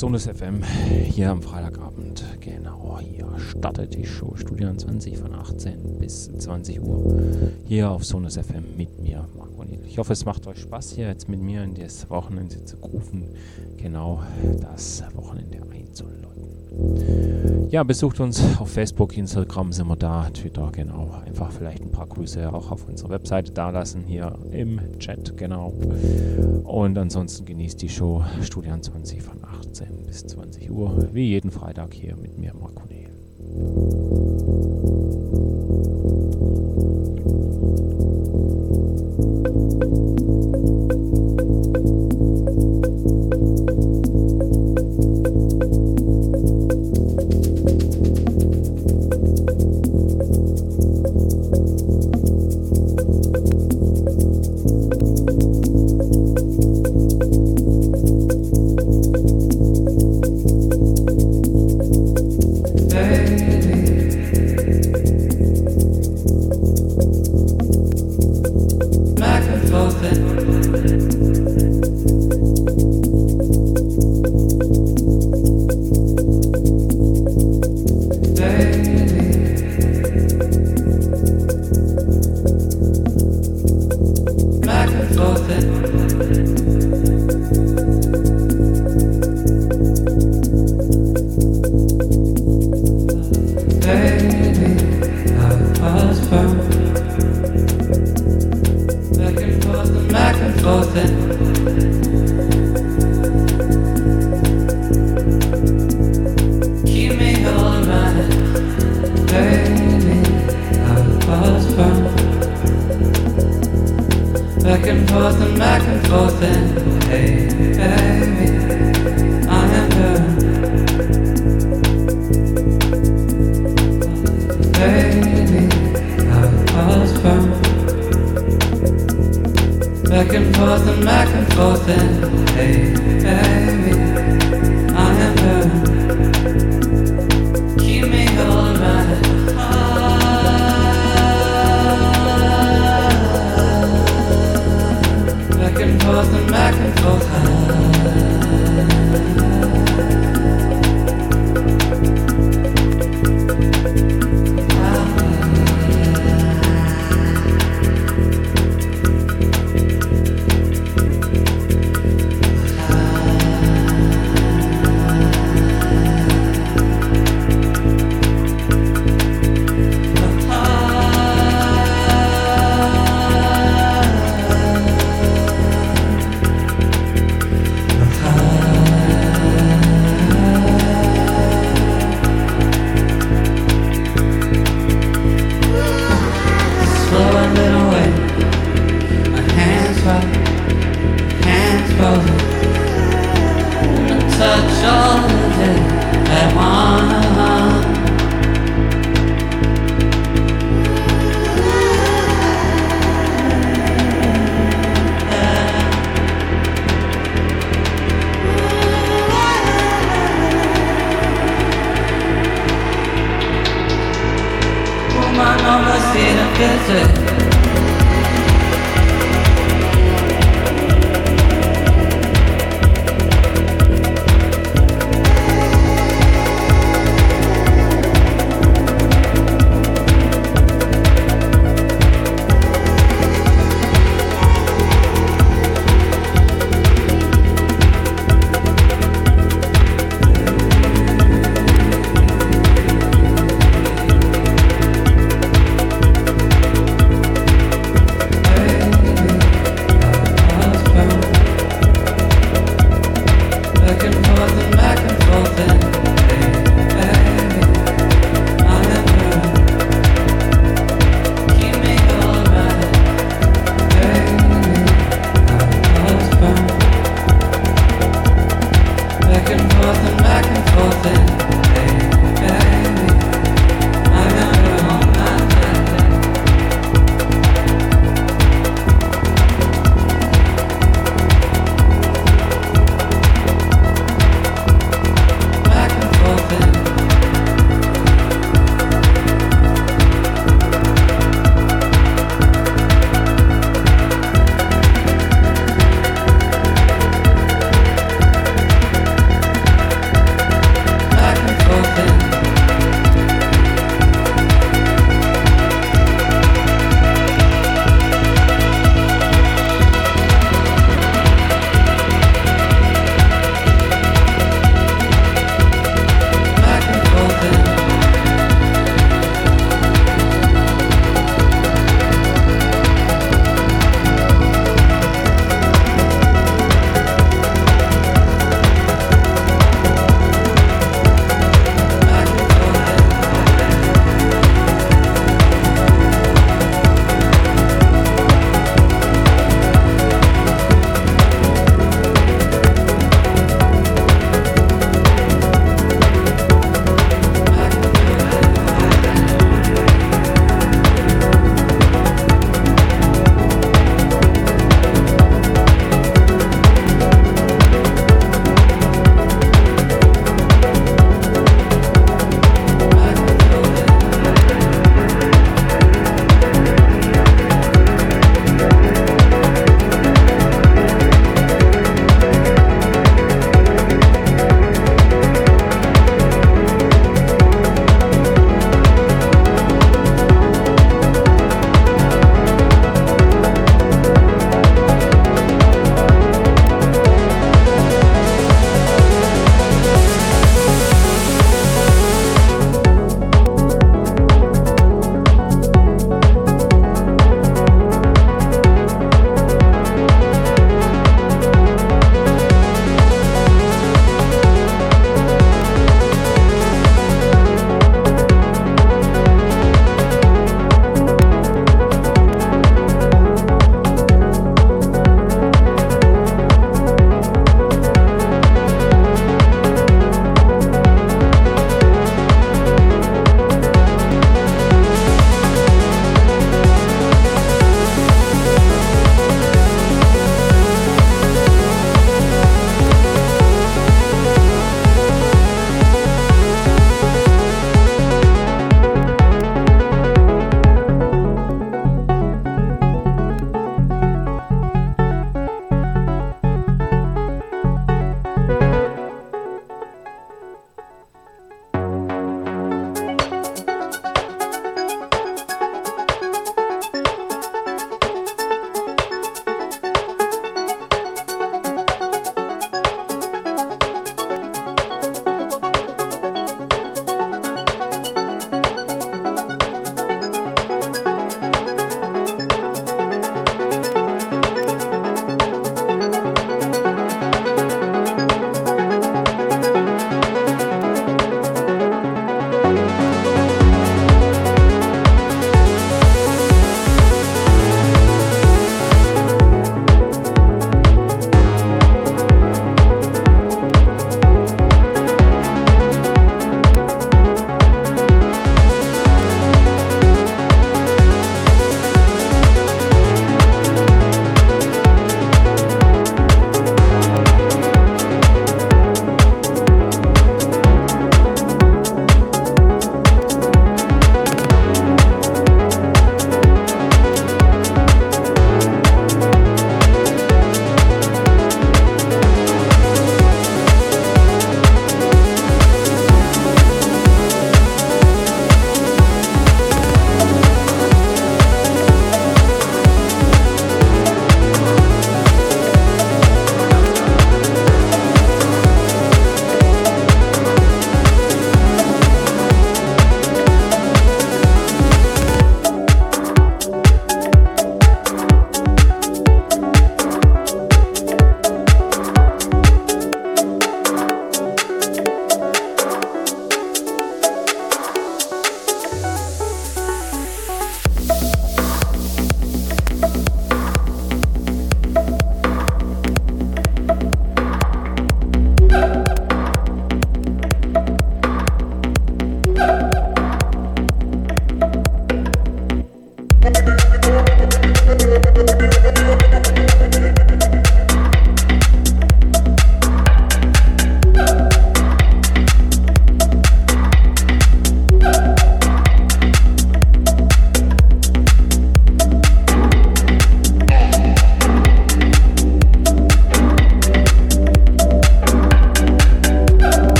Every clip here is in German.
Sonus FM, hier am Freitagabend. Hier startet die Show Studio 20 von 18 bis 20 Uhr hier auf Sonus FM mit mir, Marco O'Neill. Ich hoffe, es macht euch Spaß hier jetzt mit mir in das Wochenende zu rufen, genau das Wochenende einzuläuten. Ja, besucht uns auf Facebook, Instagram sind wir da, Twitter, genau. Einfach vielleicht ein paar Grüße auch auf unserer Webseite dalassen, hier im Chat, genau. Und ansonsten genießt die Show Studian 20 von 18 bis 20 Uhr, wie jeden Freitag hier mit mir, Marco 苦的。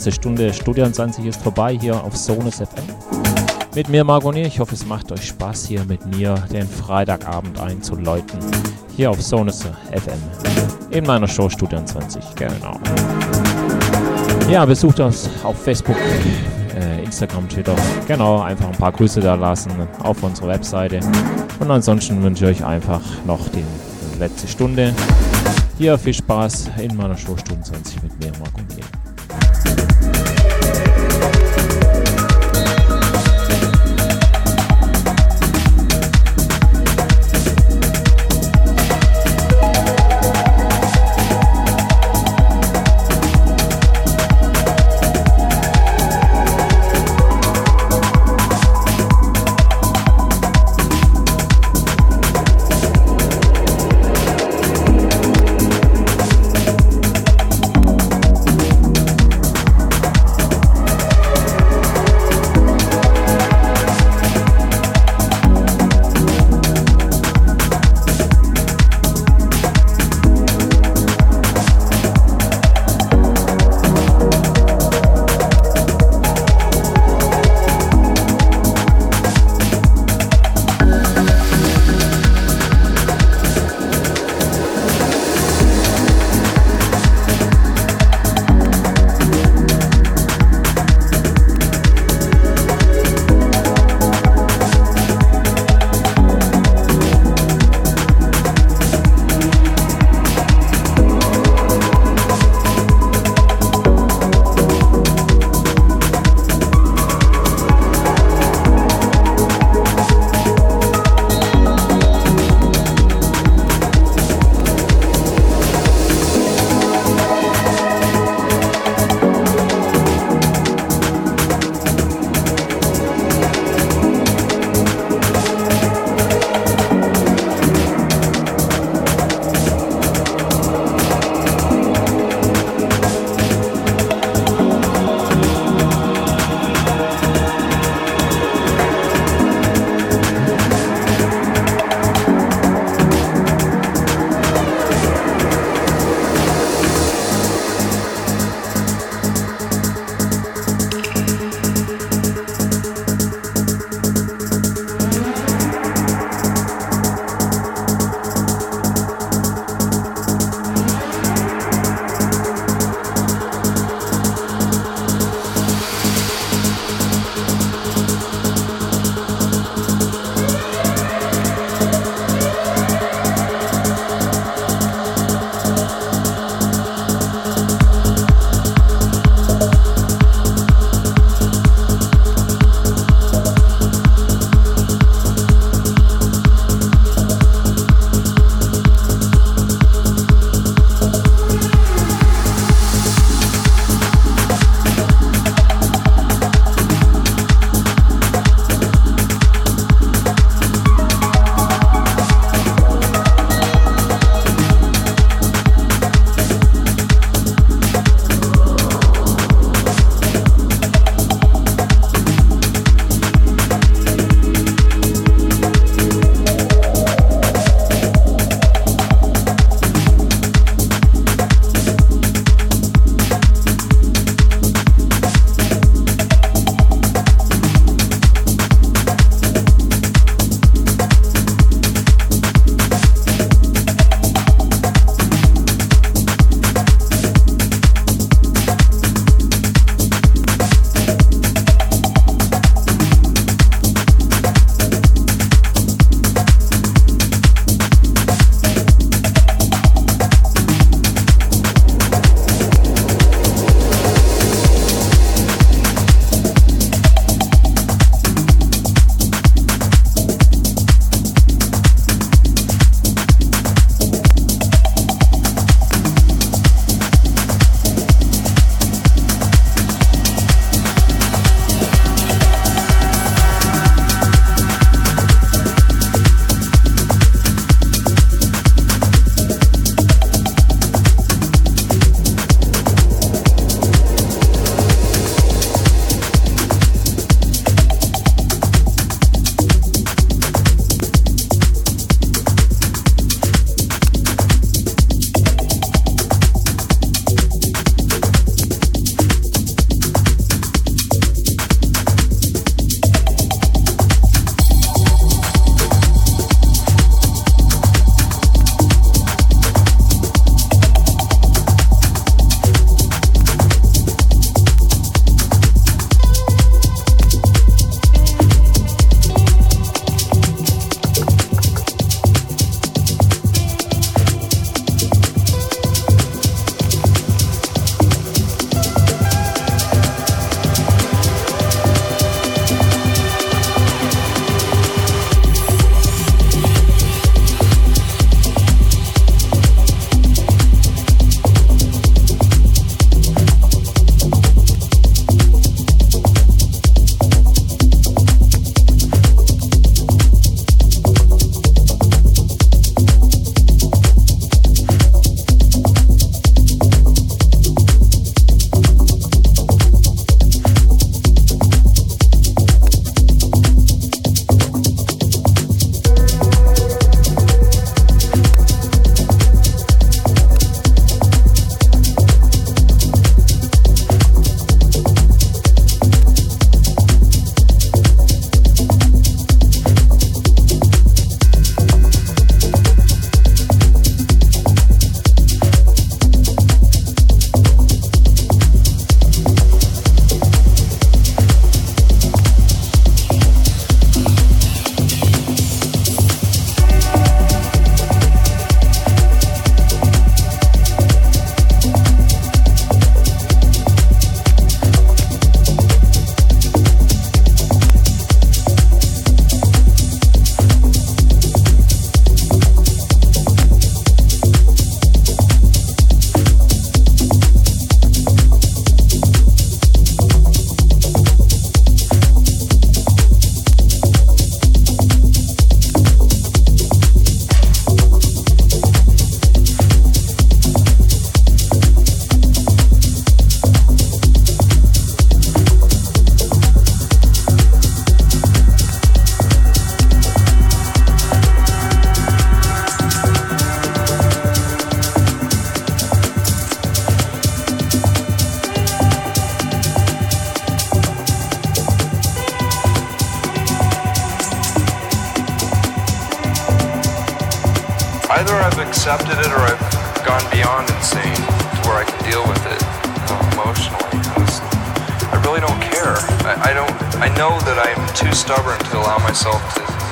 Erste Stunde Studio 20 ist vorbei hier auf Sonus FM. Mit mir Margonier. Ich hoffe, es macht euch Spaß hier mit mir den Freitagabend einzuläuten. Hier auf Sonus FM. In meiner Show Studio 20. Genau. Ja, besucht uns auf Facebook, äh, Instagram, Twitter. Genau, einfach ein paar Grüße da lassen auf unserer Webseite. Und ansonsten wünsche ich euch einfach noch die letzte Stunde. Hier viel Spaß in meiner Show Stunden 20 mit mir, Marco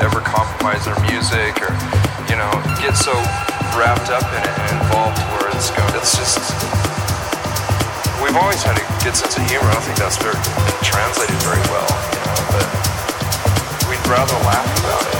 ever compromise their music or, you know, get so wrapped up in it and involved where it's going. It's just. We've always had a good sense of humor. I don't think that's very translated very well, you know. But we'd rather laugh about it.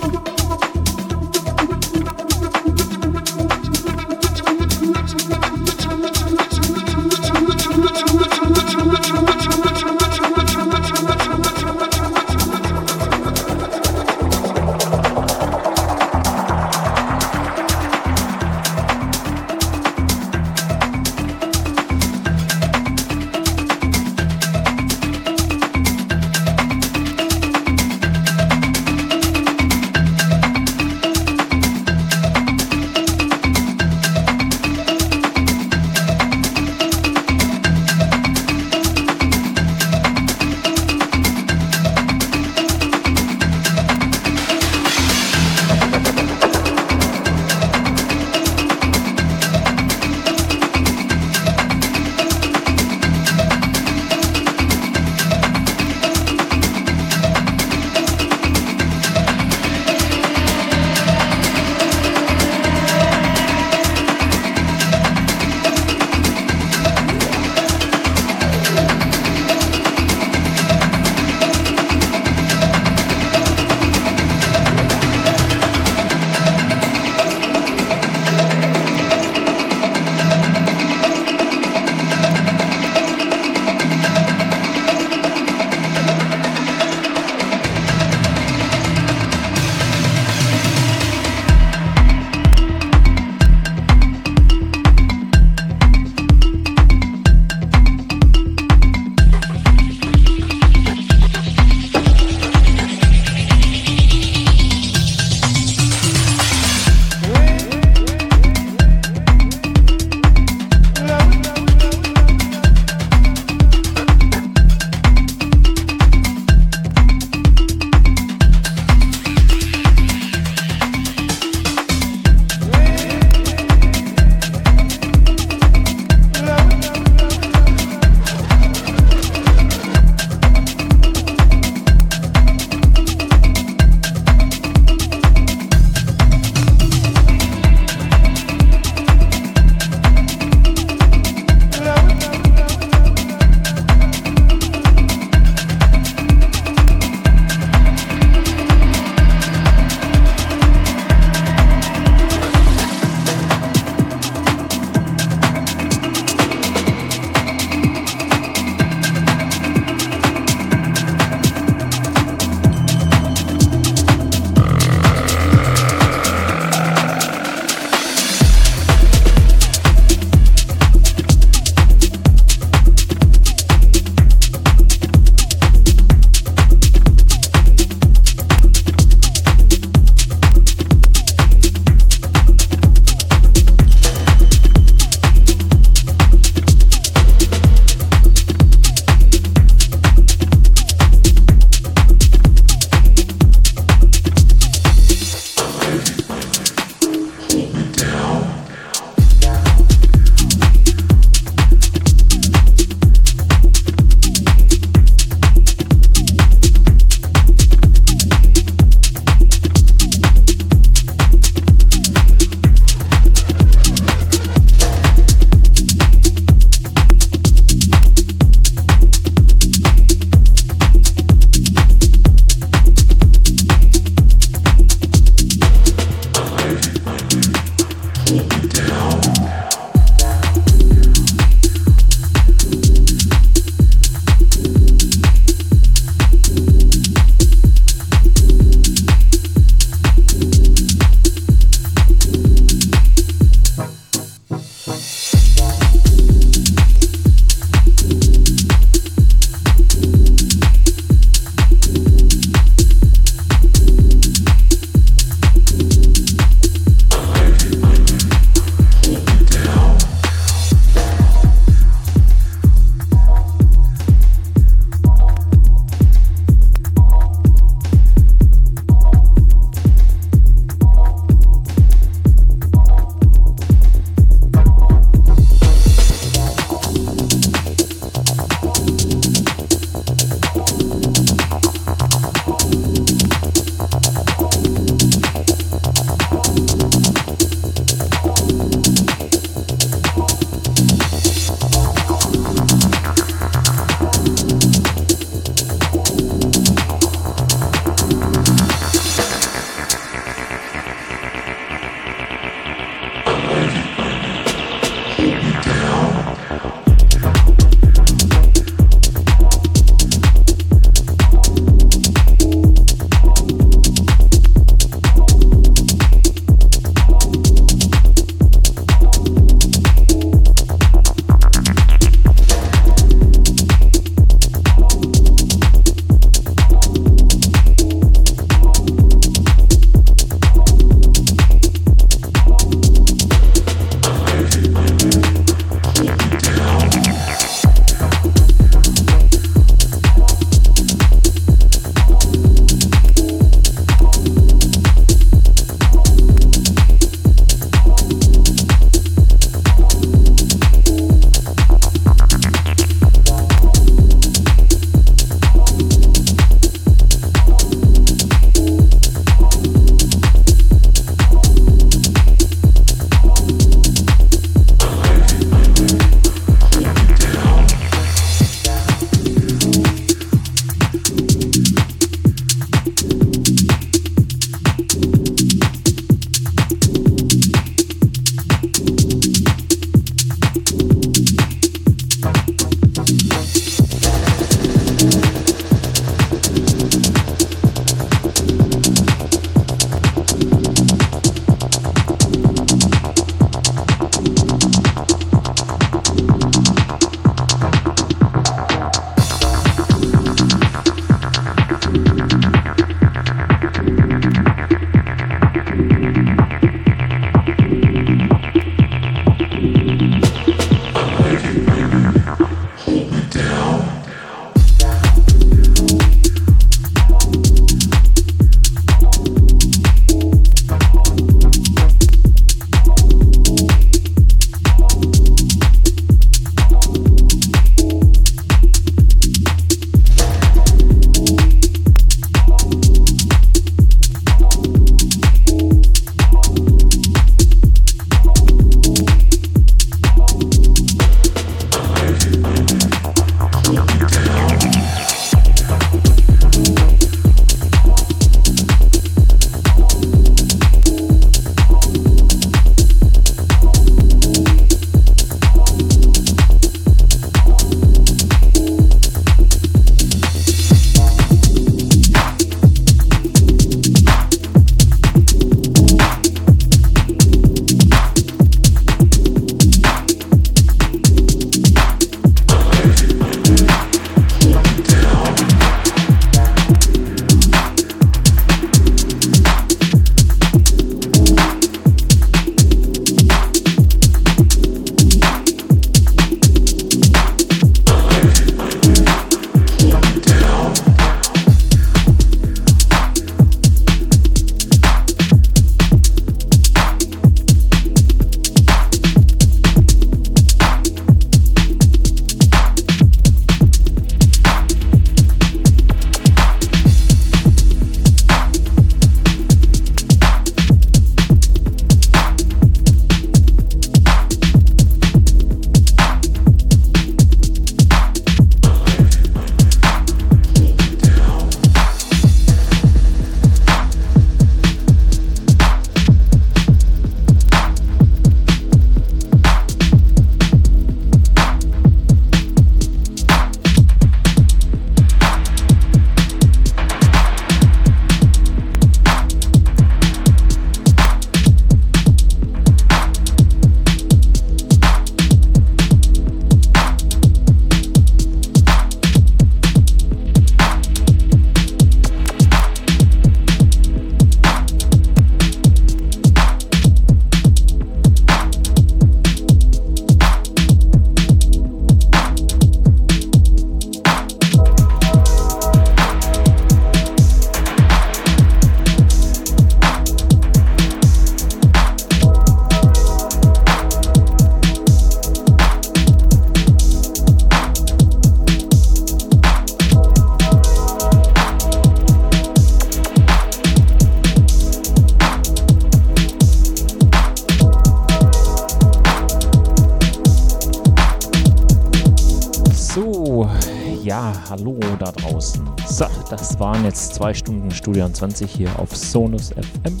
Studion 20 hier auf Sonus FM.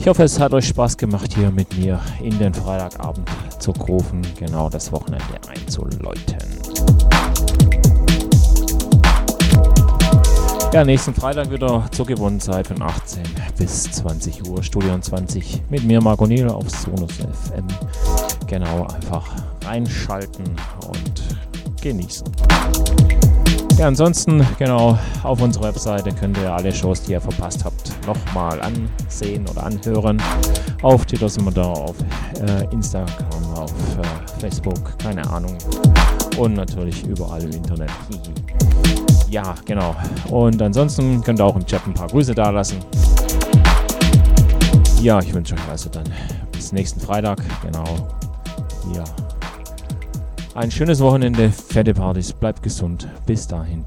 Ich hoffe, es hat euch Spaß gemacht, hier mit mir in den Freitagabend zu rufen, genau das Wochenende einzuläuten. Ja, nächsten Freitag wieder zur gewohnten Zeit von 18 bis 20 Uhr. Studion 20 mit mir, Marco Niel, auf Sonus FM. Genau, einfach reinschalten und genießen. Ja, ansonsten, genau, auf unserer Webseite könnt ihr alle Shows, die ihr verpasst habt, nochmal ansehen oder anhören. Auf Twitter sind wir da, auf äh, Instagram, auf äh, Facebook, keine Ahnung. Und natürlich überall im Internet. ja, genau. Und ansonsten könnt ihr auch im Chat ein paar Grüße da lassen. Ja, ich wünsche euch also dann bis nächsten Freitag. Ein schönes Wochenende, fette Partys, bleibt gesund. Bis dahin